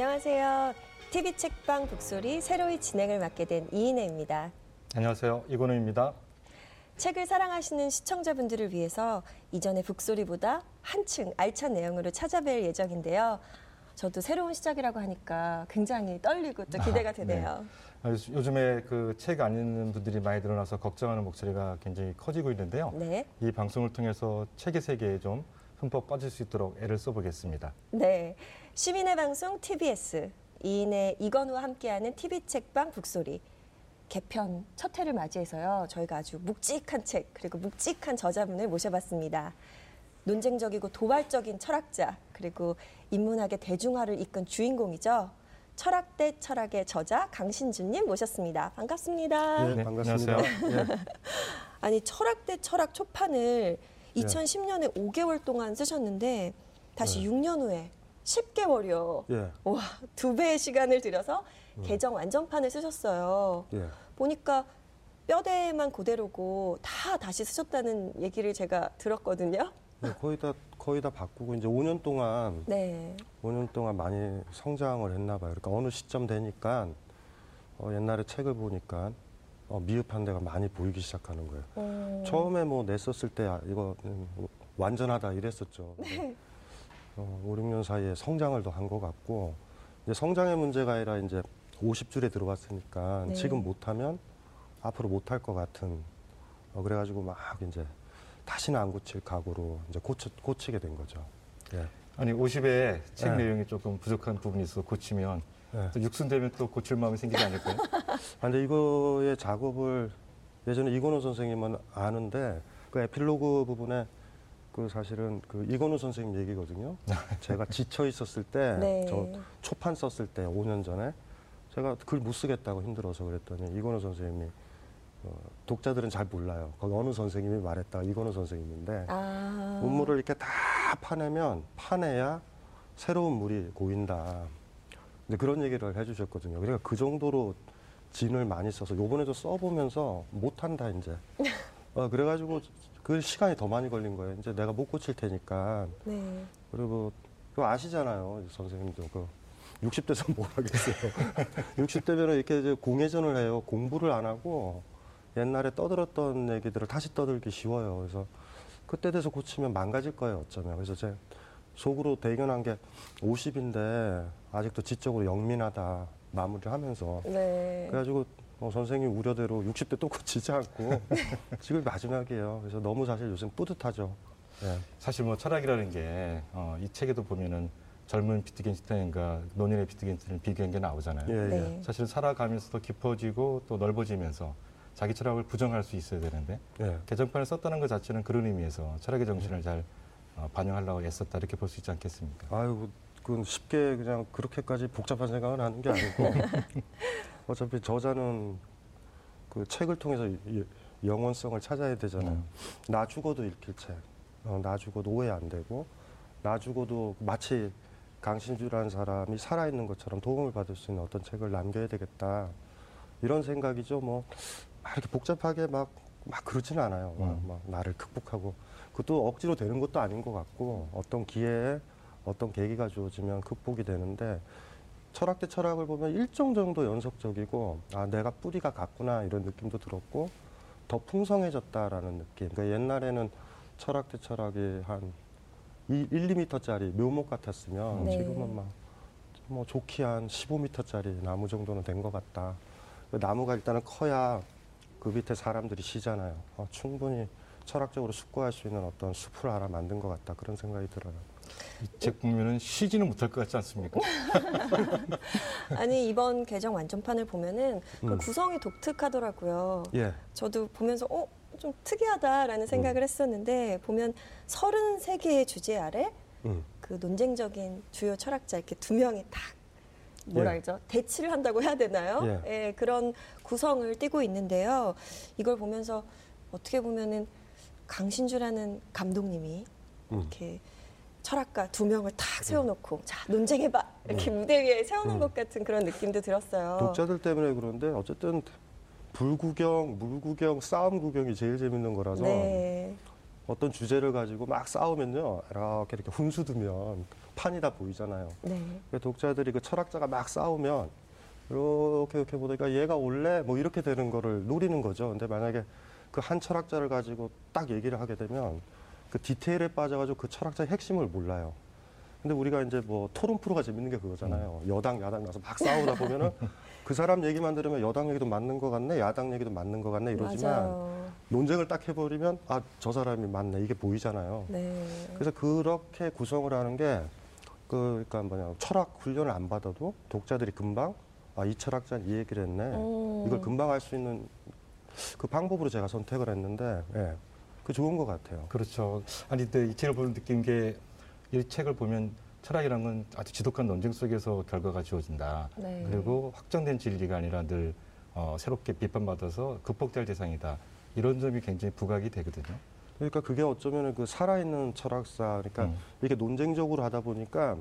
안녕하세요. TV 책방 북소리 새로이 진행을 맡게 된 이인혜입니다. 안녕하세요. 이건우입니다. 책을 사랑하시는 시청자분들을 위해서 이전의 북소리보다 한층 알찬 내용으로 찾아뵐 예정인데요. 저도 새로운 시작이라고 하니까 굉장히 떨리고 또 기대가 아, 네. 되네요. 아, 요즘- 요즘에 그 책 안 읽는 분들이 많이 늘어나서 걱정하는 목소리가 굉장히 커지고 있는데요. 네. 이 방송을 통해서 책의 세계에 좀 흠뻑 빠질 수 있도록 애를 써보겠습니다. 네. 시민의 방송 TBS 이인의 이건우와 함께하는 TV 책방 북소리 개편 첫 회를 맞이해서요. 저희가 아주 묵직한 책 그리고 묵직한 저자분을 모셔봤습니다. 논쟁적이고 도발적인 철학자 그리고 인문학의 대중화를 이끈 주인공이죠. 철학 대 철학의 저자 강신준님 모셨습니다. 반갑습니다. 네, 네, 반갑습니다. 안녕하세요. 예, 아니 철학 대 철학 초판을 2010년에 5개월 동안 쓰셨는데 다시 네. 6년 후에 10개월이요. 예, 와, 두 배의 시간을 들여서 개정 완전판을 쓰셨어요. 예. 보니까 뼈대만 그대로고 다 다시 쓰셨다는 얘기를 제가 들었거든요. 예, 거의 다 거의 다 바꾸고 이제 5년 동안 네. 5년 동안 많이 성장을 했나 봐요. 그러니까 어느 시점 되니까 어, 옛날에 책을 보니까 어, 미흡한 데가 많이 보이기 시작하는 거예요. 어, 처음에 뭐 냈었을 때 아, 이거 음, 완전하다 이랬었죠. 네. 어, 5, 6년 사이에 성장을 더 한 것 같고 이제 성장의 문제가 아니라 이제 50줄에 들어왔으니까 네. 지금 못하면 앞으로 못할 것 같은 어, 그래가지고 막 이제 다시는 안 고칠 각오로 이제 고쳐, 고치게 된 거죠. 예. 아니 50에 책 네. 내용이 조금 부족한 부분이 있어 고치면 예. 또 육순되면 또 고칠 마음이 생기지 않을까요? 아, 근데 이거의 작업을 예전에 이건우 선생님은 아는데 그 에필로그 부분에 그 사실은 그 이건우 선생님 얘기거든요. 제가 지쳐 있었을 때, 네. 저 초판 썼을 때 5년 전에 제가 글 못 쓰겠다고 힘들어서 그랬더니 이건우 선생님이 어, 독자들은 잘 몰라요. 거기 어느 선생님이 말했다 이건우 선생님인데 아. 문물을 이렇게 다 파내면 파내야 새로운 물이 고인다. 근데 그런 얘기를 해주셨거든요. 그러니까 그 정도로 진을 많이 써서 요번에도 써보면서 못한다 이제. 어, 그래가지고 그 시간이 더 많이 걸린 거예요. 이제 내가 못 고칠 테니까. 네. 그리고 그거 아시잖아요, 선생님도 그 60대에서 뭘 하겠어요. 60대면 이렇게 이제 공회전을 해요. 공부를 안 하고 옛날에 떠들었던 얘기들을 다시 떠들기 쉬워요. 그래서 그때 돼서 고치면 망가질 거예요, 어쩌면. 그래서 제 속으로 대견한 게 50인데 아직도 지적으로 영민하다 마무리를 하면서 네. 그래가지고 어, 선생님 우려대로 60대 또 고치지 않고 지금 마지막이에요. 그래서 너무 사실 요즘 뿌듯하죠. 예. 사실 뭐 철학이라는 게이 책에도 보면은 젊은 비트겐슈타인과 노년의 비트겐슈타인 비교한 게 나오잖아요. 예, 예. 네. 사실은 살아가면서 더 깊어지고 또 넓어지면서 자기 철학을 부정할 수 있어야 되는데 예. 개정판을 썼다는 것 자체는 그런 의미에서 철학의 정신을 잘 어, 반영하려고 애썼다 이렇게 볼 수 있지 않겠습니까? 아유, 그건 쉽게 그냥 그렇게까지 복잡한 생각은 하는 게 아니고 어차피 저자는 그 책을 통해서 이- 영원성을 찾아야 되잖아요. 음. 나 죽어도 읽힐 책, 어, 나 죽어도 오해 안 되고 나 죽어도 마치 강신주라는 사람이 살아있는 것처럼 도움을 받을 수 있는 어떤 책을 남겨야 되겠다 이런 생각이죠. 뭐 막 이렇게 복잡하게 막 막 그러지는 않아요. 막, 음. 막 나를 극복하고 그것도 억지로 되는 것도 아닌 것 같고 어떤 기회에 어떤 계기가 주어지면 극복이 되는데 철학 대 철학을 보면 일정 정도 연속적이고 아 내가 뿌리가 같구나 이런 느낌도 들었고 더 풍성해졌다라는 느낌. 그러니까 옛날에는 철학 대 철학이 한 1, 2m짜리 묘목 같았으면 네. 지금은 막 뭐 좋게 한 15m짜리 나무 정도는 된 것 같다. 그 나무가 일단은 커야 그 밑에 사람들이 쉬잖아요. 어, 충분히 철학적으로 숙고할 수 있는 어떤 숲을 하나 만든 것 같다. 그런 생각이 들어요. 이 책 보면은 쉬지는 못할 것 같지 않습니까? 아니 이번 개정 완전판을 보면은 그 음. 구성이 독특하더라고요. 예. 저도 보면서 어, 좀 특이하다라는 생각을 했었는데 보면 33개의 주제 아래 음. 그 논쟁적인 주요 철학자 이렇게 두 명이 딱 뭐라 예. 그러죠? 대치를 한다고 해야 되나요? 예. 예, 그런 구성을 띠고 있는데요. 이걸 보면서 어떻게 보면은 강신주라는 감독님이 음. 이렇게 철학가 두 명을 탁 세워놓고 자 논쟁해봐 이렇게 무대 위에 세워놓은 음. 것 같은 그런 느낌도 들었어요. 독자들 때문에 그런데 어쨌든 불구경, 물구경, 싸움 구경이 제일 재밌는 거라서 네, 어떤 주제를 가지고 막 싸우면요. 이렇게 이렇게 훈수 두면 판이 다 보이잖아요. 네. 그 독자들이 그 철학자가 막 싸우면 이렇게 이렇게 보니까 얘가 원래 뭐 이렇게 되는 거를 노리는 거죠. 근데 만약에 그 한 철학자를 가지고 딱 얘기를 하게 되면 그 디테일에 빠져가지고 그 철학자의 핵심을 몰라요. 근데 우리가 이제 뭐 토론 프로가 재밌는 게 그거잖아요. 여당 야당 나서 막 싸우다 보면은 그 사람 얘기만 들으면 여당 얘기도 맞는 것 같네, 야당 얘기도 맞는 것 같네 이러지만 맞아요. 논쟁을 딱 해버리면 아 저 사람이 맞네 이게 보이잖아요. 네. 그래서 그렇게 구성을 하는 게 그, 그러니까 뭐냐 철학 훈련을 안 받아도 독자들이 금방 아 이 철학자는 이 얘기를 했네. 음. 이걸 금방 알 수 있는 그 방법으로 제가 선택을 했는데, 예, 그 좋은 것 같아요. 그렇죠. 아니, 근데 이 책을 보면 느낀 게 이 책을 보면 철학이란 건 아주 지독한 논쟁 속에서 결과가 주어진다. 네. 그리고 확정된 진리가 아니라 늘 어, 새롭게 비판받아서 극복될 대상이다. 이런 점이 굉장히 부각이 되거든요. 그러니까 그게 어쩌면 그 살아있는 철학사, 그러니까 음. 이게 논쟁적으로 하다 보니까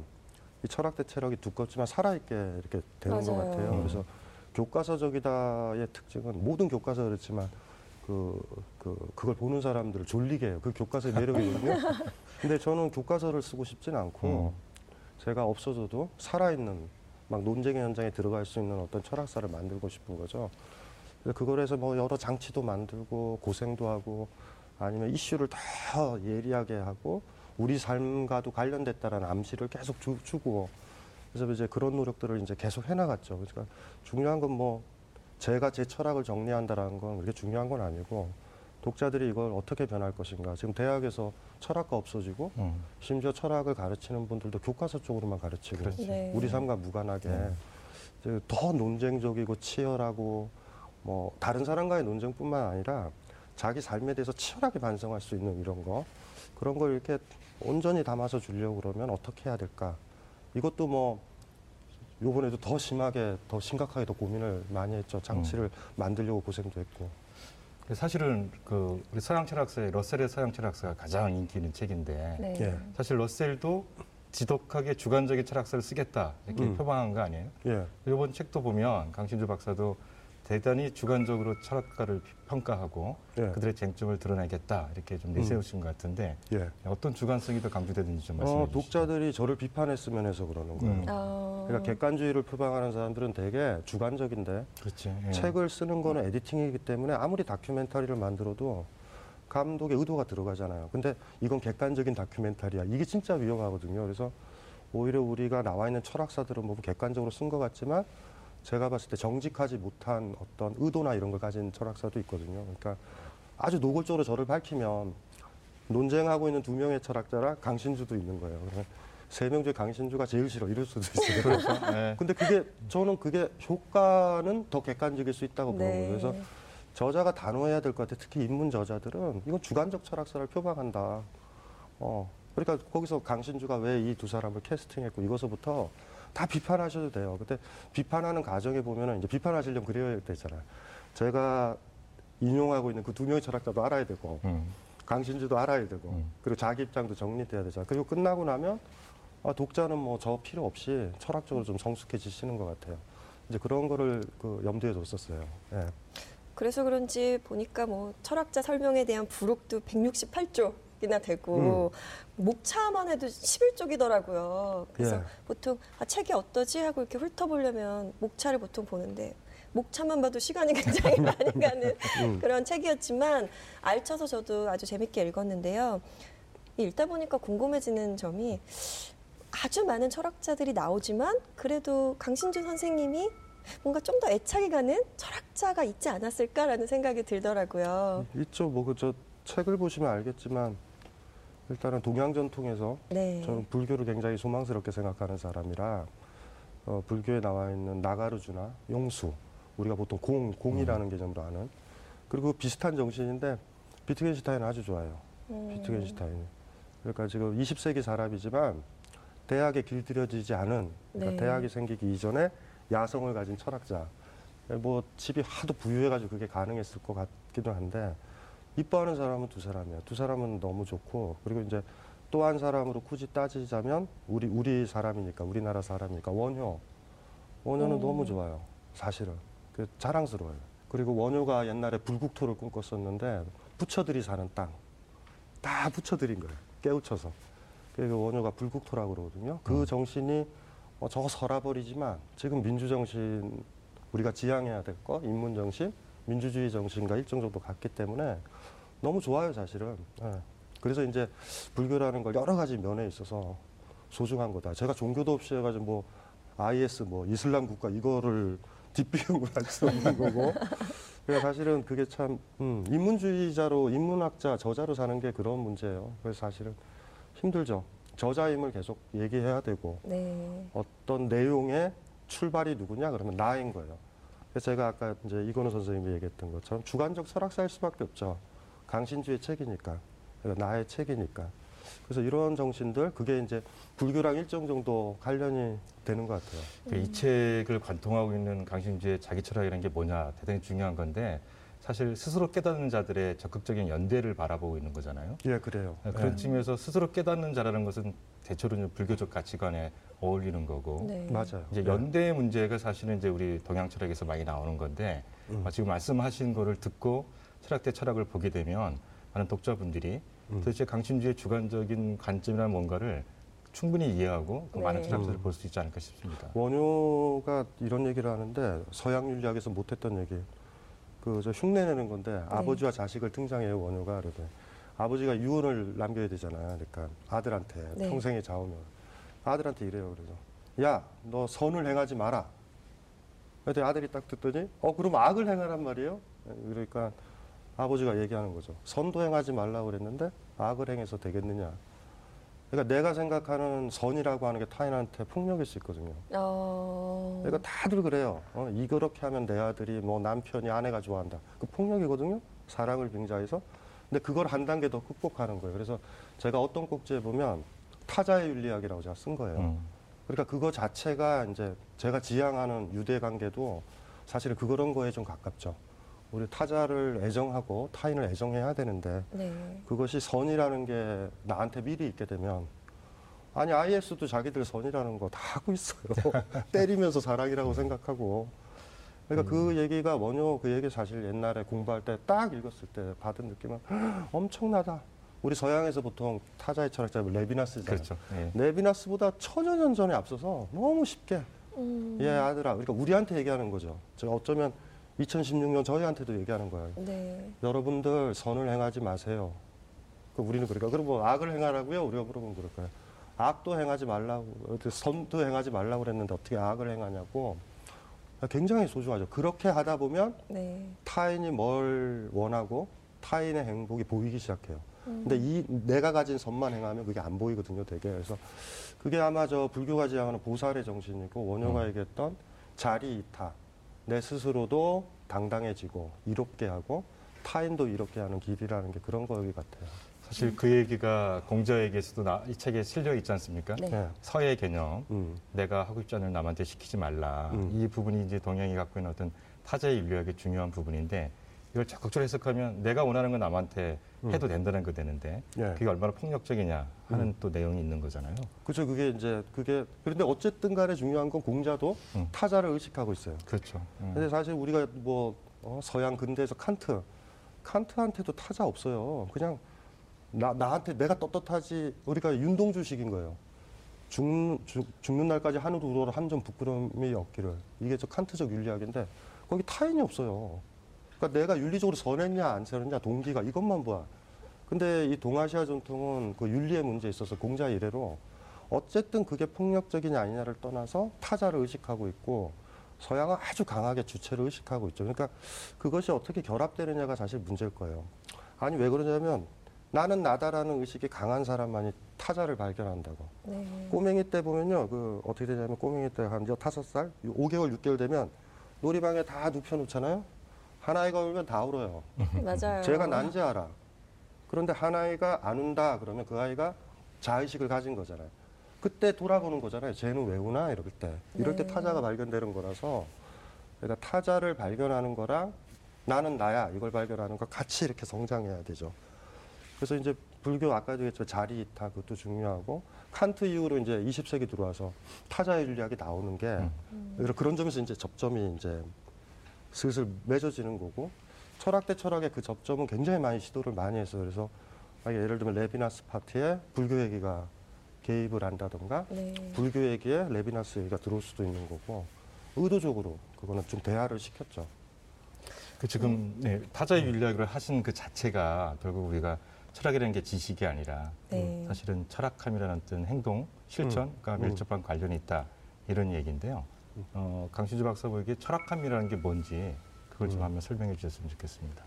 이 철학 대 체력이 두껍지만 살아있게 이렇게 되는 것 맞아요. 같아요. 음. 그래서 교과서적이다의 특징은 모든 교과서 그렇지만 그, 그, 그걸 보는 사람들을 졸리게 해요. 그 교과서의 매력이거든요. 근데 저는 교과서를 쓰고 싶지는 않고 제가 없어져도 살아있는 막 논쟁의 현장에 들어갈 수 있는 어떤 철학사를 만들고 싶은 거죠. 그래서 그걸 해서 뭐 여러 장치도 만들고 고생도 하고 아니면 이슈를 더 예리하게 하고 우리 삶과도 관련됐다라는 암시를 계속 주, 주고 그래서 이제 그런 노력들을 이제 계속 해나갔죠. 그러니까 중요한 건뭐 제가 제 철학을 정리한다라는 건 그렇게 중요한 건 아니고 독자들이 이걸 어떻게 변할 것인가. 지금 대학에서 철학과 없어지고 음. 심지어 철학을 가르치는 분들도 교과서 쪽으로만 가르치고. 네. 우리 삶과 무관하게 네. 더 논쟁적이고 치열하고 뭐 다른 사람과의 논쟁뿐만 아니라 자기 삶에 대해서 치열하게 반성할 수 있는 이런 거 그런 걸 이렇게 온전히 담아서 주려고 그러면 어떻게 해야 될까 이것도 뭐 요번에도 더 심하게 더 심각하게 더 고민을 많이 했죠 장치를 만들려고 고생도 했고 사실은 그 우리 서양 철학사의 러셀의 서양 철학사가 가장 인기 있는 책인데 네. 예. 사실 러셀도 지독하게 주관적인 철학사를 쓰겠다 이렇게 음. 표방한 거 아니에요? 예 이번 책도 보면 강신주 박사도 대단히 주관적으로 철학가를 평가하고 예. 그들의 쟁점을 드러내겠다 이렇게 좀 내세우신 것 같은데 예. 어떤 주관성이 더 강조되는지 좀 말씀해 어, 주시죠. 독자들이 저를 비판했으면 해서 그러는 거예요. 음. 아. 그러니까 객관주의를 표방하는 사람들은 되게 주관적인데 그렇지. 예. 책을 쓰는 거는 에디팅이기 때문에 아무리 다큐멘터리를 만들어도 감독의 의도가 들어가잖아요. 근데 이건 객관적인 다큐멘터리야. 이게 진짜 위험하거든요. 그래서 오히려 우리가 나와 있는 철학사들은 뭐 객관적으로 쓴 것 같지만 제가 봤을 때 정직하지 못한 어떤 의도나 이런 걸 가진 철학사도 있거든요. 그러니까 아주 노골적으로 저를 밝히면 논쟁하고 있는 두 명의 철학자랑 강신주도 있는 거예요. 그러면 세 명 중에 강신주가 제일 싫어 이럴 수도 있어요. 그렇죠. 예. 근데 그게 저는 그게 효과는 더 객관적일 수 있다고 보는 네. 거예요. 그래서 저자가 단호해야 될 것 같아요. 특히 입문 저자들은 이건 주관적 철학사를 표방한다. 어. 그러니까 거기서 강신주가 왜 이 두 사람을 캐스팅했고 이것서부터 다 비판하셔도 돼요. 근데 비판하는 과정에 보면은 이제 비판하시려면 그래야 되잖아요. 제가 인용하고 있는 그 두 명의 철학자도 알아야 되고 음. 강신주도 알아야 되고 음. 그리고 자기 입장도 정리돼야 되잖아요. 그리고 끝나고 나면 아, 독자는 뭐 저 필요 없이 철학적으로 좀 성숙해지시는 것 같아요. 이제 그런 거를 그 염두에 뒀었어요. 예. 그래서 그런지 보니까 뭐 철학자 설명에 대한 부록도 168쪽 이나 되고 목차만 해도 11쪽이더라고요. 그래서 예. 보통 아, 책이 어떠지 하고 이렇게 훑어보려면 목차를 보통 보는데 목차만 봐도 시간이 굉장히 많이 가는 음. 그런 책이었지만 알차서 저도 아주 재밌게 읽었는데요. 읽다 보니까 궁금해지는 점이 아주 많은 철학자들이 나오지만 그래도 강신주 선생님이 뭔가 좀 더 애착이 가는 철학자가 있지 않았을까라는 생각이 들더라고요. 있죠. 뭐 그저 책을 보시면 알겠지만 일단은 동양 전통에서 네. 저는 불교를 굉장히 소망스럽게 생각하는 사람이라 어, 불교에 나와 있는 나가르주나 용수 우리가 보통 공 공이라는 개념으로 아는 그리고 비슷한 정신인데 비트겐슈타인 아주 좋아요. 음. 비트겐슈타인. 그러니까 지금 20세기 사람이지만 대학에 길들여지지 않은 그러니까 네. 대학이 생기기 이전에 야성을 가진 철학자. 뭐 집이 하도 부유해가지고 그게 가능했을 것 같기도 한데 이뻐하는 사람은 두 사람이야. 두 사람은 너무 좋고 그리고 이제 또 한 사람으로 굳이 따지자면 우리 우리 사람이니까 우리나라 사람이니까 원효. 원효는 음. 너무 좋아요. 사실은 그 자랑스러워요. 그리고 원효가 옛날에 불국토를 꿈꿨었는데 부처들이 사는 땅다 붙여드린 거예요. 깨우쳐서. 그게 원효가 불국토라고 그러거든요. 그 음. 정신이 어, 저거 설아버리지만 지금 민주 정신 우리가 지향해야 될 거, 인문 정신, 민주주의 정신과 일정 정도 같기 때문에 너무 좋아요, 사실은. 예. 그래서 이제 불교라는 걸 여러 가지 면에 있어서 소중한 거다. 제가 종교도 없이 해가지고 뭐 IS 뭐 이슬람 국가 이거를 뒷비용을 할수 없는 거고. 그러니까 사실은 그게 참 음, 인문주의자로 인문학자 저자로 사는 게 그런 문제예요. 그래서 사실은 힘들죠. 저자임을 계속 얘기해야 되고 네. 어떤 내용의 출발이 누구냐 그러면 나인 거예요. 그래서 제가 아까 이제 이건우 선생님이 얘기했던 것처럼 주관적 철학사일 수밖에 없죠. 강신주의 책이니까 그러니까 나의 책이니까. 그래서 이런 정신들 그게 이제 불교랑 일정 정도 관련이 되는 것 같아요. 그이 책을 관통하고 있는 강신주의 자기 철학이라는 게 뭐냐 대단히 중요한 건데 사실 스스로 깨닫는 자들의 적극적인 연대를 바라보고 있는 거잖아요. 예, 그래요. 그런 예. 측면에서 스스로 깨닫는 자라는 것은 대체로는 불교적 가치관에 어울리는 거고 네. 맞아요. 이제 예. 연대의 문제가 사실은 이제 우리 동양 철학에서 많이 나오는 건데 음. 어, 지금 말씀하신 거를 듣고 철학대 철학을 보게 되면 많은 독자분들이 음. 도대체 강신주의 주관적인 관점이나 뭔가를 충분히 이해하고 그 많은 네. 철학자들을 음. 볼수 있지 않을까 싶습니다. 원효가 이런 얘기를 하는데 서양 윤리학에서 못했던 얘기. 그 저 흉내내는 건데 아버지와 자식을 등장해요 원효가 그러대. 아버지가 유언을 남겨야 되잖아요. 그러니까 아들한테 네. 평생에 자오면 아들한테 이래요. 그래서 야 너 선을 행하지 마라. 그때 아들이 딱 듣더니 어 그럼 악을 행하란 말이에요. 그러니까 아버지가 얘기하는 거죠. 선도 행하지 말라고 그랬는데 악을 행해서 되겠느냐. 그러니까 내가 생각하는 선이라고 하는 게 타인한테 폭력일 수 있거든요. 어... 그러니까 다들 그래요. 어, 이 그렇게 하면 내 아들이 뭐 남편이 아내가 좋아한다. 그 폭력이거든요. 사랑을 빙자해서. 근데 그걸 한 단계 더 극복하는 거예요. 그래서 제가 어떤 꼭지에 보면 타자의 윤리학이라고 제가 쓴 거예요. 음. 그러니까 그거 자체가 이제 제가 지향하는 유대 관계도 사실 그런 거에 좀 가깝죠. 우리 타자를 애정하고 타인을 애정해야 되는데 네. 그것이 선이라는 게 나한테 미리 있게 되면 아니 IS도 자기들 선이라는 거 다 하고 있어요. 때리면서 사랑이라고 생각하고. 그러니까 그 얘기가 원효 그 얘기 사실 옛날에 공부할 때 딱 읽었을 때 받은 느낌은 엄청나다. 우리 서양에서 보통 타자의 철학자 레비나스잖아요. 그렇죠. 예. 레비나스보다 천여 년 전에 앞서서 너무 쉽게 음... 얘 아들아 그러니까 우리한테 얘기하는 거죠. 제가 어쩌면 2016년 저희한테도 얘기하는 거예요. 네. 여러분들 선을 행하지 마세요. 그 우리는 그러니까 그럼 뭐 악을 행하라고요? 우리가 물어보면 그럴까요? 악도 행하지 말라고 선도 행하지 말라고 그랬는데 어떻게 악을 행하냐고 굉장히 소중하죠. 그렇게 하다 보면 네. 타인이 뭘 원하고 타인의 행복이 보이기 시작해요. 음. 근데 이 내가 가진 선만 행하면 그게 안 보이거든요, 되게. 그래서 그게 아마 저 불교가 지향하는 보살의 정신이고 원효가 음. 얘기했던 자리 이타. 내 스스로도 당당해지고 이롭게 하고 타인도 이롭게 하는 길이라는 게 그런 거기 같아요. 사실 그 얘기가 공자에게서도 나, 이 책에 실려 있지 않습니까? 네. 예. 서의 개념, 음. 내가 하고 싶지 않은 남한테 시키지 말라. 음. 이 부분이 이제 동양이 갖고 있는 어떤 타자의 인류학의 중요한 부분인데 이걸 적극적으로 해석하면 내가 원하는 건 남한테 음. 해도 된다는 거 되는데 예. 그게 얼마나 폭력적이냐 하는 음. 또 내용이 있는 거잖아요. 그죠. 그게 이제 그게 그런데 어쨌든 간에 중요한 건 공자도 음. 타자를 의식하고 있어요. 그렇죠. 음. 근데 사실 우리가 뭐 어, 서양 근대에서 칸트 칸트한테도 타자 없어요. 그냥 나 나한테 내가 떳떳하지 우리가 윤동주식인 거예요. 죽, 죽, 죽는 날까지 하늘 우러러 한 점 부끄러움이 없기를 이게 저 칸트적 윤리학인데 거기 타인이 없어요. 그러니까 내가 윤리적으로 선했냐 안 선했냐 동기가 이것만 봐. 근데 이 동아시아 전통은 그 윤리의 문제에 있어서 공자 이래로 어쨌든 그게 폭력적이냐 아니냐를 떠나서 타자를 의식하고 있고 서양은 아주 강하게 주체를 의식하고 있죠. 그러니까 그것이 어떻게 결합되느냐가 사실 문제일 거예요. 아니 왜 그러냐면 나는 나다라는 의식이 강한 사람만이 타자를 발견한다고. 네. 꼬맹이 때 보면요, 그 어떻게 되냐면 꼬맹이 때 한 다섯 살, 5개월, 6개월 되면 놀이방에 다 눕혀놓잖아요. 하나이가 울면 다 울어요. 맞아요. 제가 난지 알아. 그런데 하나이가 안 운다 그러면 그 아이가 자의식을 가진 거잖아요. 그때 돌아보는 거잖아요. 쟤는 왜 우나 이럴 때. 이럴 때 네. 타자가 발견되는 거라서 그러니까 타자를 발견하는 거랑 나는 나야 이걸 발견하는 거 같이 이렇게 성장해야 되죠. 그래서 이제 불교 아까도 얘기했지만 자리 이타 그것도 중요하고 칸트 이후로 이제 20세기 들어와서 타자 윤리학이 나오는 게 음. 그런 점에서 이제 접점이 이제 슬슬 맺어지는 거고 철학 대 철학의 그 접점은 굉장히 많이 시도를 많이 했어요. 그래서 아, 예를 들면 레비나스 파트에 불교 얘기가 개입을 한다던가 네. 불교 얘기에 레비나스 얘기가 들어올 수도 있는 거고 의도적으로 그거는 좀 대화를 시켰죠. 그 지금 네, 타자의 윤리학을 하신 그 자체가 결국 우리가 철학이라는 게 지식이 아니라 네. 사실은 철학함이라는 어떤 행동, 실천과 음. 밀접한 관련이 있다 이런 얘기인데요. 어, 강신주 박사 보기에 철학함이라는 게 뭔지 그걸 좀 음. 한번 설명해 주셨으면 좋겠습니다.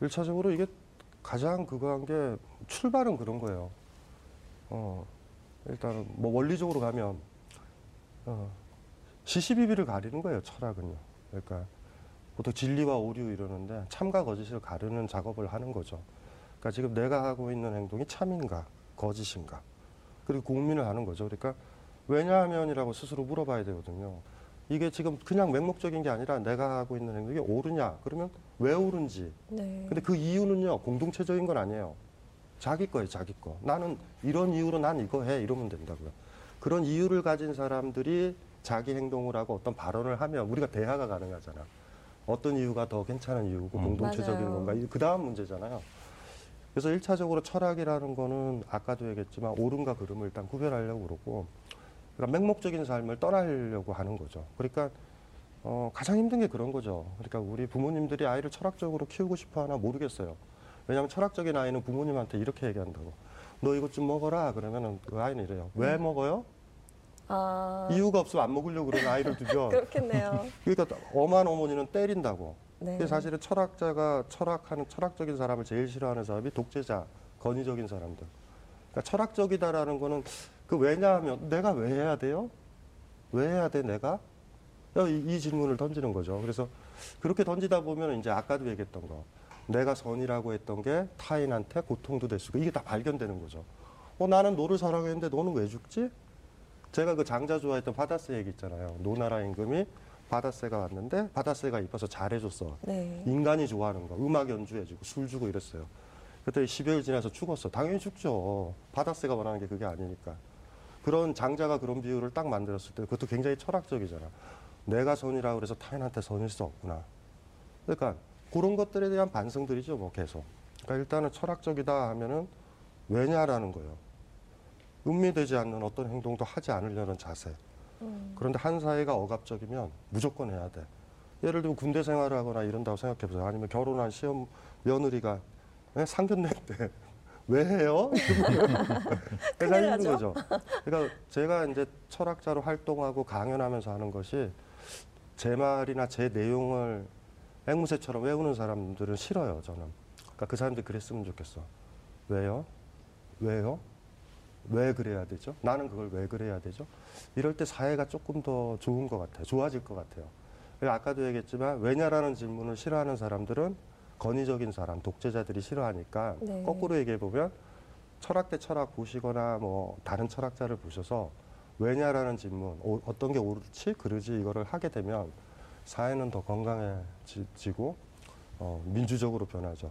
일차적으로 이게 가장 그거 한 게 출발은 그런 거예요. 어, 일단은 뭐 원리적으로 가면 어, 시시비비를 가리는 거예요. 철학은요. 그러니까 보통 진리와 오류 이러는데 참과 거짓을 가르는 작업을 하는 거죠. 그러니까 지금 내가 하고 있는 행동이 참인가 거짓인가 그리고 고민을 하는 거죠. 그러니까 왜냐하면이라고 스스로 물어봐야 되거든요. 이게 지금 그냥 맹목적인 게 아니라 내가 하고 있는 행동이 옳으냐 그러면 왜 옳은지 네. 근데 그 이유는요 공동체적인 건 아니에요. 자기 거예요, 자기 거. 나는 이런 이유로 난 이거 해 이러면 된다고요. 그런 이유를 가진 사람들이 자기 행동을 하고 어떤 발언을 하면 우리가 대화가 가능하잖아. 어떤 이유가 더 괜찮은 이유고 음. 공동체적인 맞아요. 건가? 그 다음 문제잖아요. 그래서 일차적으로 철학이라는 거는 아까도 얘기했지만 옳음과 그름을 일단 구별하려고 그러고 그러니까 맹목적인 삶을 떠나려고 하는 거죠. 그러니까 어, 가장 힘든 게 그런 거죠. 그러니까 우리 부모님들이 아이를 철학적으로 키우고 싶어 하나 모르겠어요. 왜냐하면 철학적인 아이는 부모님한테 이렇게 얘기한다고. 너 이것 좀 먹어라. 그러면은 그 아이는 이래요. 왜 먹어요? 아, 이유가 없으면 안 먹으려고 그러는 아이를 두면. 그렇겠네요. 그러니까 엄한 어머니는 때린다고. 네. 사실은 철학자가 철학하는 철학적인 사람을 제일 싫어하는 사람이 독재자, 권위적인 사람들. 그러니까 철학적이다라는 거는 그 왜냐하면 내가 왜 해야 돼요? 왜 해야 돼 내가? 이, 이 질문을 던지는 거죠. 그래서 그렇게 던지다 보면 이제 아까도 얘기했던 거 내가 선이라고 했던 게 타인한테 고통도 될 수가 이게 다 발견되는 거죠. 어 나는 너를 사랑했는데 너는 왜 죽지? 제가 그 장자 좋아했던 바다새 얘기 있잖아요. 노나라 임금이 바다새가 왔는데 바다새가 이뻐서 잘해줬어. 네. 인간이 좋아하는 거 음악 연주해주고 술 주고 이랬어요. 그때 10여일 지나서 죽었어. 당연히 죽죠. 바다새가 원하는 게 그게 아니니까. 그런 장자가 그런 비유를 딱 만들었을 때 그것도 굉장히 철학적이잖아. 내가 선이라고 그래서 타인한테 선일 수 없구나. 그러니까 그런 것들에 대한 반성들이죠, 뭐 계속. 그러니까 일단은 철학적이다 하면은 왜냐라는 거예요. 음미되지 않는 어떤 행동도 하지 않으려는 자세. 음. 그런데 한 사회가 억압적이면 무조건 해야 돼. 예를 들면 군대 생활을 하거나 이런다고 생각해 보세요. 아니면 결혼한 시험 며느리가 예? 상견례 때 왜 해요? 회사 힘든 나죠. 거죠. 그러니까 제가 이제 철학자로 활동하고 강연하면서 하는 것이 제 말이나 제 내용을 앵무새처럼 외우는 사람들은 싫어요. 저는. 그러니까 그 사람들이 그랬으면 좋겠어. 왜요? 왜요? 왜 그래야 되죠? 나는 그걸 왜 그래야 되죠? 이럴 때 사회가 조금 더 좋은 것 같아요. 좋아질 것 같아요. 그러니까 아까도 얘기했지만 왜냐라는 질문을 싫어하는 사람들은 권위적인 사람, 독재자들이 싫어하니까 네. 거꾸로 얘기해 보면 철학 대 철학 보시거나 뭐 다른 철학자를 보셔서 왜냐라는 질문, 오- 어떤 게 옳지 그르지 이거를 하게 되면 사회는 더 건강해지고 어, 민주적으로 변하죠.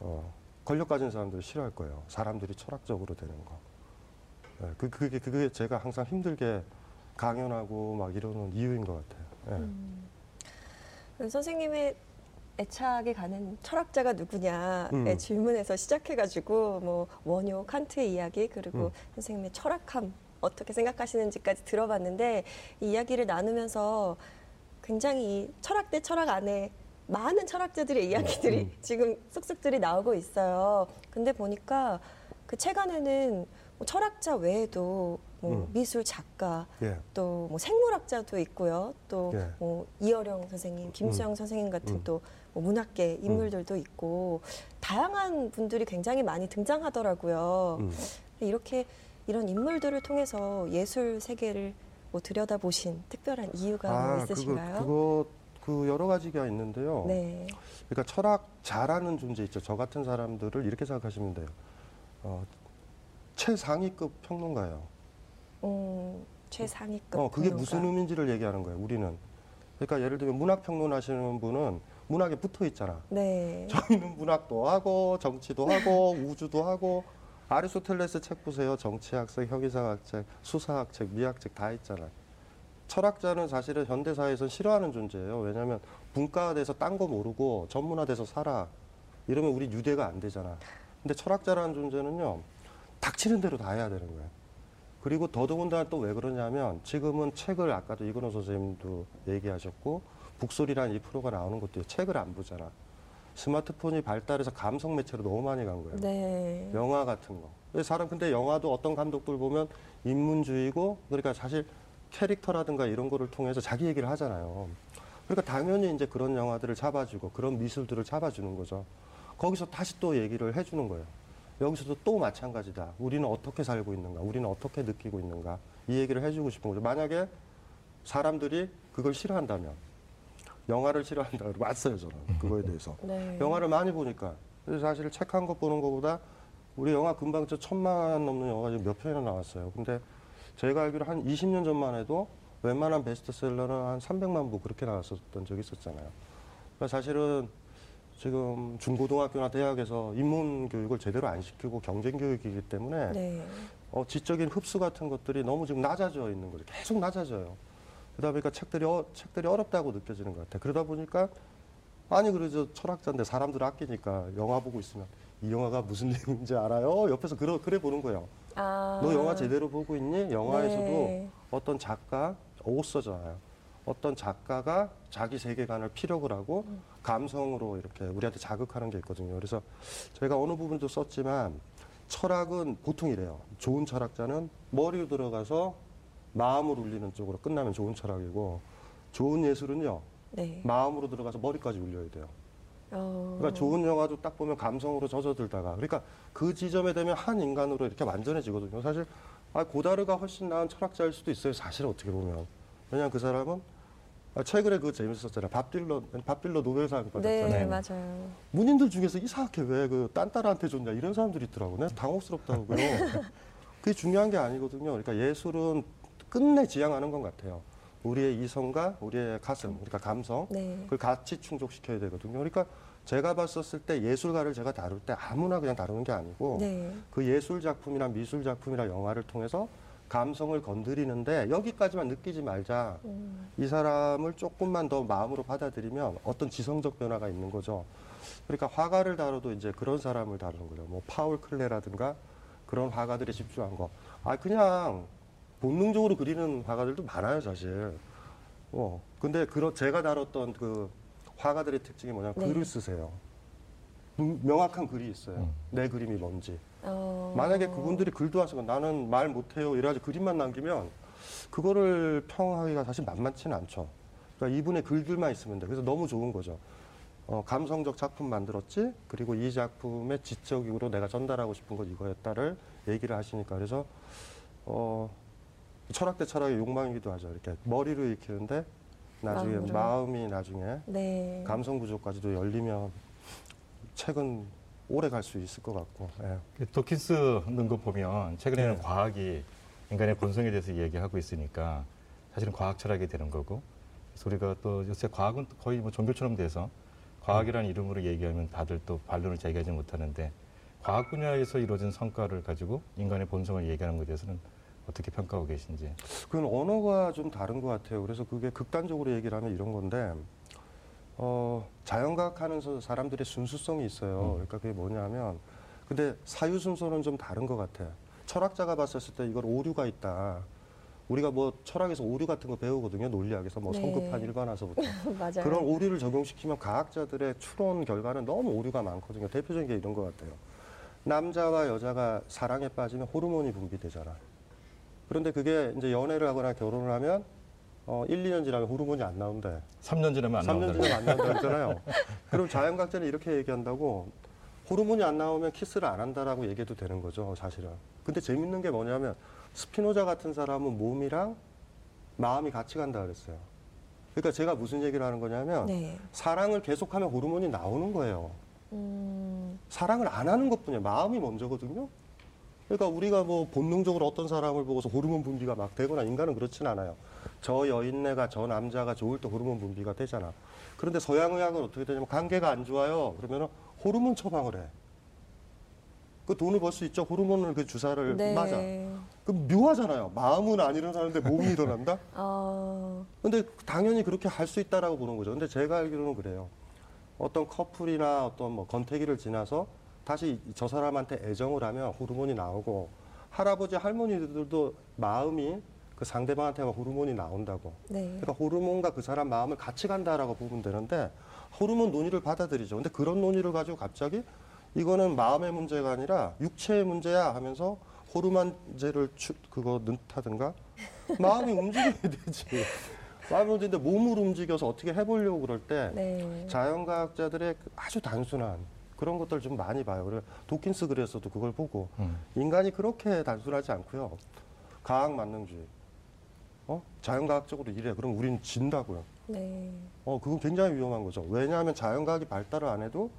어, 권력 가진 사람들이 싫어할 거예요. 사람들이 철학적으로 되는 거. 예, 그, 그게, 그게 제가 항상 힘들게 강연하고 막 이러는 이유인 것 같아요. 예. 음. 그 선생님의 애착이 가는 철학자가 누구냐의 음. 질문에서 시작해가지고 뭐 원효, 칸트의 이야기 그리고 음. 선생님의 철학함 어떻게 생각하시는지까지 들어봤는데 이 이야기를 나누면서 굉장히 이 철학 대 철학 안에 많은 철학자들의 이야기들이 음. 지금 쏙쏙들이 나오고 있어요. 근데 보니까 그 책 안에는 뭐 철학자 외에도 뭐 음. 미술 작가 예. 또뭐 생물학자도 있고요. 또 예. 뭐 이어령 선생님, 김수영 선생님 같은 음. 또 뭐 문학계 인물들도 있고 다양한 분들이 굉장히 많이 등장하더라고요. 음. 이렇게 이런 인물들을 통해서 예술 세계를 뭐 들여다보신 특별한 이유가 뭐 있으신가요? 아, 그거, 그거 그 여러 가지가 있는데요. 네. 그러니까 철학 잘하는 존재 있죠. 저 같은 사람들을 이렇게 생각하시면 돼요. 어, 최상위급 평론가예요. 음, 최상위급. 어, 그게. 무슨 의미인지를 얘기하는 거예요. 우리는. 그러니까 예를 들면 문학 평론하시는 분은 문학에 붙어 있잖아. 네. 저희는 문학도 하고 정치도 하고 우주도 하고 아리스토텔레스 책 보세요. 정치학책, 형이상학책, 수사학책, 미학책 다 있잖아요. 철학자는 사실은 현대 사회에서 싫어하는 존재예요. 왜냐하면 분과돼서 딴 거 모르고 전문화돼서 살아. 이러면 우리 유대가 안 되잖아. 근데 철학자라는 존재는요, 닥치는 대로 다 해야 되는 거예요. 그리고 더더군다나 또 왜 그러냐면 지금은 책을 아까도 이근호 선생님도 얘기하셨고 북소리라는 이 프로가 나오는 것도 책을 안 보잖아. 스마트폰이 발달해서 감성 매체로 너무 많이 간 거예요. 네. 영화 같은 거. 근데 사람 근데 영화도 어떤 감독들 보면 인문주의고 그러니까 사실 캐릭터라든가 이런 거를 통해서 자기 얘기를 하잖아요. 그러니까 당연히 이제 그런 영화들을 잡아주고 그런 미술들을 잡아주는 거죠. 거기서 다시 또 얘기를 해주는 거예요. 여기서도 또 마찬가지다. 우리는 어떻게 살고 있는가? 우리는 어떻게 느끼고 있는가? 이 얘기를 해주고 싶은 거죠. 만약에 사람들이 그걸 싫어한다면 영화를 싫어한다. 왔어요 저는 그거에 대해서. 네. 영화를 많이 보니까 그래서 사실 책 한 권 보는 것보다 우리 영화 금방 저 천만 넘는 영화가 지금 몇 편이나 나왔어요. 근데 제가 알기로 한 20년 전만 해도 웬만한 베스트셀러는 한 300만 부 그렇게 나왔었던 적이 있었잖아요. 그러니까 사실은 지금 중고등학교나 대학에서 인문 교육을 제대로 안 시키고 경쟁 교육이기 때문에 네. 어, 지적인 흡수 같은 것들이 너무 지금 낮아져 있는 거죠. 계속 낮아져요. 그러다 보니까 책들이, 어, 책들이 어렵다고 느껴지는 것 같아요. 그러다 보니까 아니 그러죠 철학자인데 사람들 아끼니까 영화 보고 있으면 이 영화가 무슨 내용인지 알아요? 옆에서 그러, 그래 보는 거예요. 아. 너 영화 제대로 보고 있니? 영화에서도 네. 어떤 작가 옷서잖아요. 어떤 작가가 자기 세계관을 피력을 하고 음. 감성으로 이렇게 우리한테 자극하는 게 있거든요. 그래서 저희가 어느 부분도 썼지만 철학은 보통 이래요. 좋은 철학자는 머리로 들어가서 마음을 울리는 쪽으로 끝나면 좋은 철학이고 좋은 예술은요. 네. 마음으로 들어가서 머리까지 울려야 돼요. 어. 그러니까 좋은 영화도 딱 보면 감성으로 젖어들다가 그러니까 그 지점에 되면 한 인간으로 이렇게 완전해지거든요. 사실 아, 고다르가 훨씬 나은 철학자일 수도 있어요. 사실 어떻게 보면 왜냐하면 그 사람은 아, 최근에 그거 재밌었잖아요. 밥 딜러 밥 딜러 노벨상 받았잖아요. 네, 네. 맞아요. 문인들 중에서 이상하게 왜 그 딴 딸한테 줬냐 이런 사람들이 있더라고요. 내가 당혹스럽다고요. 그게 중요한 게 아니거든요. 그러니까 예술은 끝내 지향하는 것 같아요. 우리의 이성과 우리의 가슴, 그러니까 감성, 네. 그걸 같이 충족시켜야 되거든요. 그러니까 제가 봤었을 때 예술가를 제가 다룰 때 아무나 그냥 다루는 게 아니고 네. 그 예술 작품이나 미술 작품이나 영화를 통해서 감성을 건드리는데 여기까지만 느끼지 말자. 음. 이 사람을 조금만 더 마음으로 받아들이면 어떤 지성적 변화가 있는 거죠. 그러니까 화가를 다뤄도 이제 그런 사람을 다루는 거죠. 뭐 파울 클레라든가 그런 화가들이 집중한 거. 아 그냥 본능적으로 그리는 화가들도 많아요, 사실. 어. 근데 그런 제가 다뤘던 그 화가들의 특징이 뭐냐면 네. 글을 쓰세요. 음, 명확한 글이 있어요. 음. 내 그림이 뭔지. 어. 만약에 그분들이 글도 하시고 나는 말 못해요 이래가지고 그림만 남기면 그거를 평하기가 사실 만만치는 않죠. 그러니까 이분의 글들만 있으면 돼. 그래서 너무 좋은 거죠. 어, 감성적 작품 만들었지. 그리고 이 작품의 지적으로 내가 전달하고 싶은 건 이거였다를 얘기를 하시니까 그래서 어, 철학 대 철학의 욕망이기도 하죠. 이렇게 머리로 익히는데 나중에 마음으로. 마음이 나중에 네. 감성 구조까지도 열리면 책은 오래 갈 수 있을 것 같고. 예. 그 도킨스 넣은 거 보면 최근에는 네. 과학이 인간의 본성에 대해서 얘기하고 있으니까 사실은 과학 철학이 되는 거고 그래서 우리가 또 요새 과학은 또 거의 뭐 종교처럼 돼서 과학이라는 이름으로 얘기하면 다들 또 반론을 제기하지 못하는데 과학 분야에서 이루어진 성과를 가지고 인간의 본성을 얘기하는 것에 대해서는 어떻게 평가하고 계신지. 그건 언어가 좀 다른 것 같아요. 그래서 그게 극단적으로 얘기를 하면 이런 건데, 어, 자연과학 하는 서- 사람들의 순수성이 있어요. 음. 그러니까 그게 뭐냐면, 근데 사유 순서는 좀 다른 것 같아요. 철학자가 봤었을 때 이걸 오류가 있다. 우리가 뭐 철학에서 오류 같은 거 배우거든요. 논리학에서 뭐 네. 성급한 일반화서부터. 맞아요. 그런 오류를 적용시키면 과학자들의 추론 결과는 너무 오류가 많거든요. 대표적인 게 이런 것 같아요. 남자와 여자가 사랑에 빠지면 호르몬이 분비되잖아. 그런데 그게 이제 연애를 하거나 결혼을 하면 어, 1, 2년 지나면 호르몬이 안 나온대. 3년 지나면 안 3년 나온다는 지나면 안 나온다 했잖아요. 그럼 자연과학자는 이렇게 얘기한다고 호르몬이 안 나오면 키스를 안 한다라고 얘기해도 되는 거죠, 사실은. 근데 재밌는 게 뭐냐면 스피노자 같은 사람은 몸이랑 마음이 같이 간다 그랬어요. 그러니까 제가 무슨 얘기를 하는 거냐면 네. 사랑을 계속하면 호르몬이 나오는 거예요. 음. 사랑을 안 하는 것뿐이에요. 마음이 먼저거든요. 그러니까 우리가 뭐 본능적으로 어떤 사람을 보고서 호르몬 분비가 막 되거나 인간은 그렇진 않아요. 저 여인네가 저 남자가 좋을 때 호르몬 분비가 되잖아. 그런데 서양 의학은 어떻게 되냐면 관계가 안 좋아요. 그러면 호르몬 처방을 해. 그 돈을 벌 수 있죠. 호르몬을 그 주사를 네. 맞아. 그 묘하잖아요. 마음은 안 일어나는데 몸이 일어난다? 어. 근데 당연히 그렇게 할 수 있다라고 보는 거죠. 근데 제가 알기로는 그래요. 어떤 커플이나 어떤 뭐 건태기를 지나서 다시 저 사람한테 애정을 하면 호르몬이 나오고 할아버지 할머니들도 마음이 그 상대방한테 호르몬이 나온다고. 네. 그러니까 호르몬과 그 사람 마음을 같이 간다라고 보면 되는데 호르몬 논의를 받아들이죠. 근데 그런 논의를 가지고 갑자기 이거는 마음의 문제가 아니라 육체의 문제야 하면서 호르몬제를 추, 그거 넣다든가 마음이 움직여야 되지. 마음이 움직이는데 몸을 움직여서 어떻게 해보려고 그럴 때 네. 자연과학자들의 그 아주 단순한 그런 것들 좀 많이 봐요. 그래 도킨스 글에서도 그걸 보고 음. 인간이 그렇게 단순하지 않고요. 과학 만능주의. 어? 자연과학적으로 이래. 그럼 우린 진다고요. 네. 어, 그건 굉장히 위험한 거죠. 왜냐하면 자연과학이 발달을 안 해도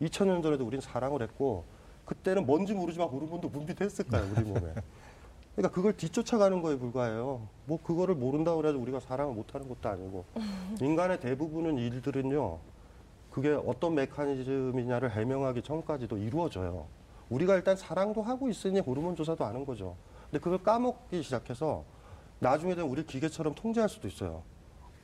2000년 전에도 우린 사랑을 했고 그때는 뭔지 모르지만 호르몬도 분비됐을 거예요, 우리 몸에. 그러니까 그걸 뒤쫓아가는 거에 불과해요. 뭐 그거를 모른다고 해서 우리가 사랑을 못 하는 것도 아니고 인간의 대부분은 일들은요. 그게 어떤 메커니즘이냐를 해명하기 전까지도 이루어져요. 우리가 일단 사랑도 하고 있으니 호르몬 조사도 하는 거죠. 근데 그걸 까먹기 시작해서 나중에 되면 우리 기계처럼 통제할 수도 있어요.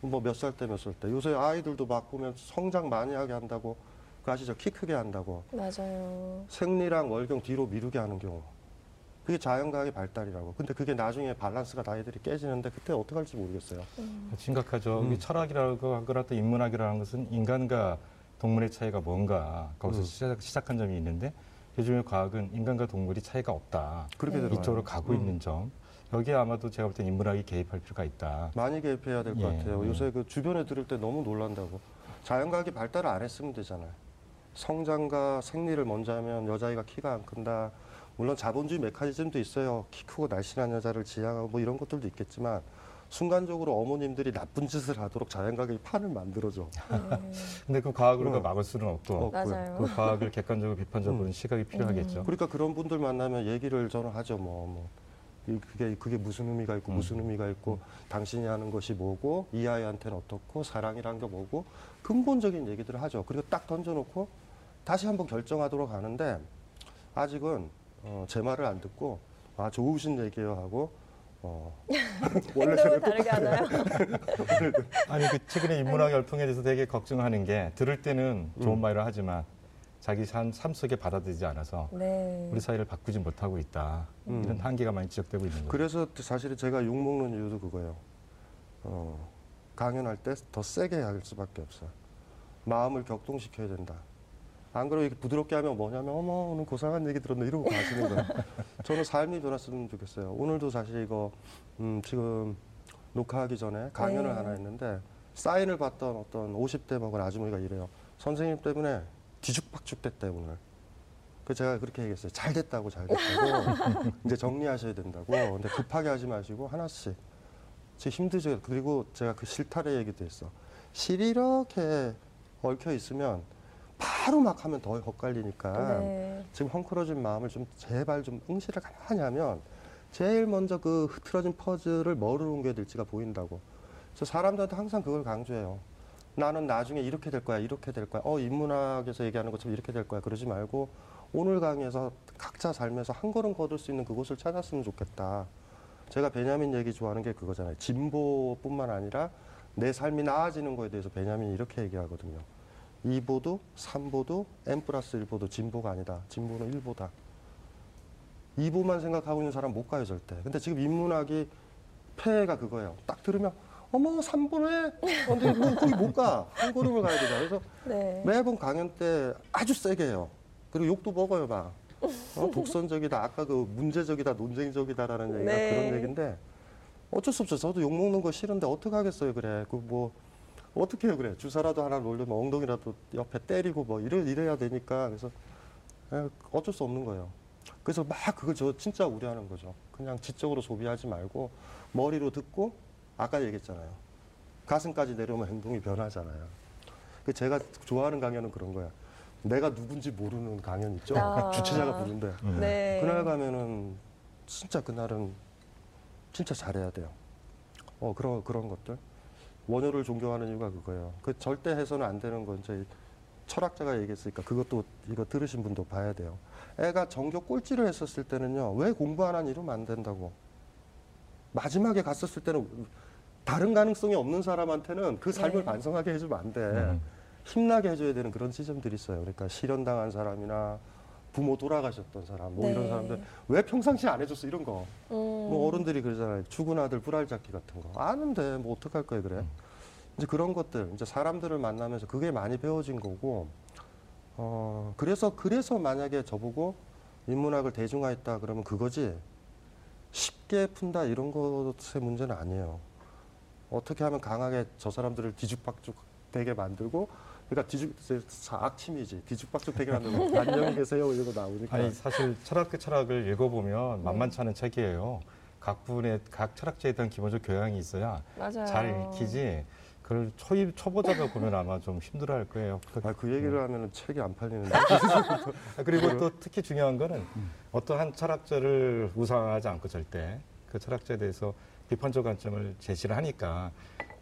뭐 몇 살 때 몇 살 때. 요새 아이들도 막 보면 성장 많이 하게 한다고 그 아시죠? 키 크게 한다고. 맞아요. 생리랑 월경 뒤로 미루게 하는 경우. 그게 자연과학의 발달이라고. 근데 그게 나중에 밸런스가 다 애들이 깨지는데 그때 어떻게 할지 모르겠어요. 심각하죠. 음. 이 철학이라고 하거나 또 인문학이라는 것은 인간과 동물의 차이가 뭔가 거기서 음. 시작, 시작한 점이 있는데 요즘의 과학은 인간과 동물이 차이가 없다. 그렇게 네. 들어요. 이쪽으로 가고 음. 있는 점. 여기에 아마도 제가 볼때 인문학이 개입할 필요가 있다. 많이 개입해야 될것 예, 같아요. 예. 요새 그 주변에 들을 때 너무 놀란다고. 자연과학이 발달을 안 했으면 되잖아요. 성장과 생리를 먼저 하면 여자아이가 키가 안 큰다. 물론 자본주의 메커니즘도 있어요. 키 크고 날씬한 여자를 지향하고 뭐 이런 것들도 있겠지만 순간적으로 어머님들이 나쁜 짓을 하도록 자연과학이 판을 만들어줘. 네. 근데 그 과학으로 어. 막을 수는 없고 어, 맞아요. 그 과학을 객관적으로 비판적으로 보는 시각이 필요하겠죠. 그러니까 그런 분들 만나면 얘기를 저는 하죠. 뭐, 뭐. 이- 그게 그게 무슨 의미가 있고 음. 무슨 의미가 있고 당신이 하는 것이 뭐고 이 아이한테는 어떻고 사랑이란 게 뭐고 근본적인 얘기들을 하죠. 그리고 딱 던져놓고 다시 한번 결정하도록 하는데 아직은 어, 제 말을 안 듣고 아 좋으신 얘기예요 하고 어, 원래 행동을 다르게 하나요? 아니 그 최근에 인문학 열풍에 대해서 되게 걱정하는 게 들을 때는 좋은 음. 말을 하지만 자기 삶, 삶 속에 받아들이지 않아서 네. 우리 사회를 바꾸지 못하고 있다. 음. 이런 한계가 많이 지적되고 있는 거죠. 그래서 사실은 제가 욕 먹는 이유도 그거예요. 어, 강연할 때 더 세게 할 수밖에 없어요. 마음을 격동시켜야 된다. 안 그러고 이렇게 부드럽게 하면 뭐냐면 어머 오늘 고상한 얘기 들었네 이러고 가시는 거예요. 저는 삶이 변했으면 좋겠어요. 오늘도 사실 이거 음, 지금 녹화하기 전에 강연을 네. 하나 했는데 사인을 받던 어떤 50대 먹은 아주머니가 이래요. 선생님 때문에 뒤죽박죽 됐대 오늘. 그 제가 그렇게 얘기했어요. 잘 됐다고 잘 됐다고 이제 정리하셔야 된다고. 근데 급하게 하지 마시고 하나씩. 제 힘들죠. 그리고 제가 그 실타래 얘기도 했어. 실이 이렇게 얽혀 있으면 바로 막 하면 더 헛갈리니까 네. 지금 헝클어진 마음을 좀 제발 좀 응시를 가만히 하면 제일 먼저 그 흐트러진 퍼즐을 뭐를 옮겨야 될지가 보인다고. 저 사람들한테 항상 그걸 강조해요. 나는 나중에 이렇게 될 거야, 이렇게 될 거야. 어, 인문학에서 얘기하는 것처럼 이렇게 될 거야. 그러지 말고 오늘 강의에서 각자 삶에서 한 걸음 거둘 수 있는 그곳을 찾았으면 좋겠다. 제가 베냐민 얘기 좋아하는 게 그거잖아요. 진보뿐만 아니라 내 삶이 나아지는 거에 대해서 베냐민이 이렇게 얘기하거든요. 2보도, 3보도, n 플러스 1보도 진보가 아니다. 진보는 1보다. 2보만 생각하고 있는 사람 못 가요, 절대. 근데 지금 인문학이 폐해가 그거예요. 딱 들으면, 어머, 3보네? 근데 뭐 거기 못 가. 한 걸음을 가야 되잖아. 그래서 네. 매번 강연 때 아주 세게 해요. 그리고 욕도 먹어요, 막. 어, 독선적이다. 아까 그 문제적이다, 논쟁적이다라는 얘기가 네. 그런 얘기인데 어쩔 수 없어요. 저도 욕 먹는 거 싫은데 어떻게 하겠어요, 그래. 그 뭐 어떻게 해요, 그래. 주사라도 하나 놓으려면 엉덩이라도 옆에 때리고 뭐 이래, 이래야 되니까 그래서 에, 어쩔 수 없는 거예요. 그래서 막 그걸 저 진짜 우려하는 거죠. 그냥 지적으로 소비하지 말고 머리로 듣고 아까 얘기했잖아요. 가슴까지 내려오면 행동이 변하잖아요. 그 제가 좋아하는 강연은 그런 거야. 내가 누군지 모르는 강연 있죠. 아. 주최자가 부른대. 음. 네. 그날 가면은 진짜 그날은 진짜 잘해야 돼요. 어 그런 그런 것들 원효를 존경하는 이유가 그거예요. 그 절대 해서는 안 되는 건 이제 철학자가 얘기했으니까 그것도 이거 들으신 분도 봐야 돼요. 애가 전교 꼴찌를 했었을 때는요 왜 공부 안 하니 이러면 안 된다고. 마지막에 갔었을 때는 다른 가능성이 없는 사람한테는 그 삶을 네. 반성하게 해주면 안 돼. 음. 힘나게 해줘야 되는 그런 지점들이 있어요. 그러니까 실현당한 사람이나 부모 돌아가셨던 사람, 뭐 네. 이런 사람들 왜 평상시 안 해줬어 이런 거. 음. 뭐 어른들이 그러잖아요. 죽은 아들 불알잡기 같은 거. 아는데 뭐 어떡할 거야 그래. 음. 이제 그런 것들, 이제 사람들을 만나면서 그게 많이 배워진 거고. 어 그래서 그래서 만약에 저보고 인문학을 대중화했다 그러면 그거지. 쉽게 푼다 이런 것의 문제는 아니에요. 어떻게 하면 강하게 저 사람들을 뒤죽박죽 되게 만들고 그러니까 뒤죽 악침이지 뒤죽박죽 되게 만들고 안녕히 계세요 이러고 나오니까 아니 사실 철학의 철학을 읽어보면 네. 만만치 않은 책이에요. 각 분의 각 철학자에 대한 기본적 교양이 있어야 맞아요. 잘 읽히지. 그걸 초입 초보자가 보면 아마 좀 힘들어할 거예요. 아, 그 얘기를 하면은 책이 안 팔리는데 아, 그리고 또 특히 중요한 거는 음. 어떠한 철학자를 우상하지 않고 절대 그 철학자에 대해서 비판적 관점을 제시를 하니까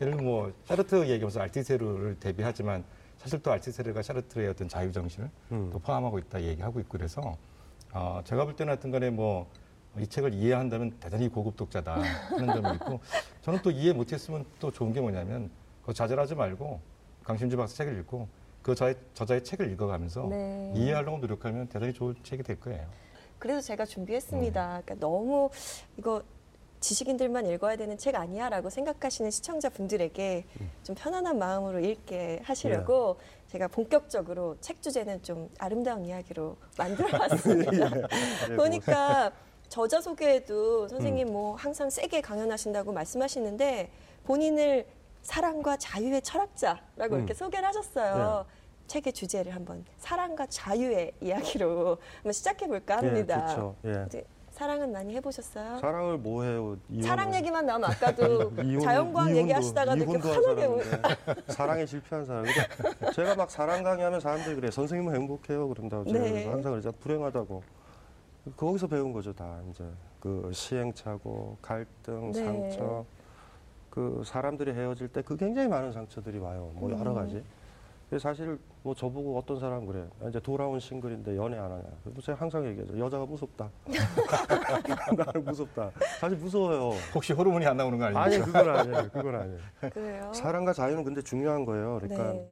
예를 들면 뭐 샤르트 얘기하면서 알티세르를 대비하지만 사실 또 알티세르가 샤르트의 어떤 자유 정신을 음. 또 포함하고 있다 얘기하고 있고 그래서 어, 제가 볼 때는 하여튼 간에 뭐 이 책을 이해한다면 대단히 고급 독자다 하는 점이 있고 저는 또 이해 못했으면 또 좋은 게 뭐냐면 그거 좌절하지 말고 강신주 박사 책을 읽고 그 저의, 저자의 책을 읽어가면서 네. 이해하려고 노력하면 대단히 좋은 책이 될 거예요. 그래서 제가 준비했습니다. 음. 그러니까 너무 이거 지식인들만 읽어야 되는 책 아니야 라고 생각하시는 시청자분들에게 음. 좀 편안한 마음으로 읽게 하시려고 네. 제가 본격적으로 책 주제는 좀 아름다운 이야기로 만들어봤습니다. 예, 보니까 저자 소개에도 선생님 음. 뭐 항상 세게 강연하신다고 말씀하시는데 본인을 사랑과 자유의 철학자라고 음. 이렇게 소개를 하셨어요. 책의 주제를 한번 사랑과 자유의 이야기로 한번 시작해 볼까 예, 합니다. 그렇죠. 예. 사랑은 많이 해보셨어요? 사랑을 뭐 해요? 이혼을. 사랑 얘기만 나오면 아까도 이혼- 자연과학 얘기하시다가도 이렇게 환하게 우- 사람인데 사랑에 실패한 사람. 그러니까 제가 막 사랑 강의하면 사람들이 그래. 선생님은 행복해요. 그런다고 제가 네. 항상 그러죠. 불행하다고. 거기서 배운 거죠, 다 이제 그 시행착오, 갈등, 네. 상처. 그 사람들이 헤어질 때 그 굉장히 많은 상처들이 와요. 뭐 여러 음. 가지. 그래서 사실 뭐 저보고 어떤 사람 그래. 아, 이제 돌아온 싱글인데 연애 안 하냐. 그래서 제가 항상 얘기하죠. 여자가 무섭다. 나는 무섭다. 사실 무서워요. 혹시 호르몬이 안 나오는 거 아닙니까? 아니 그건 아니에요. 그건 아니에요. 그래요? 사랑과 자유는 근데 중요한 거예요. 그러니까 네.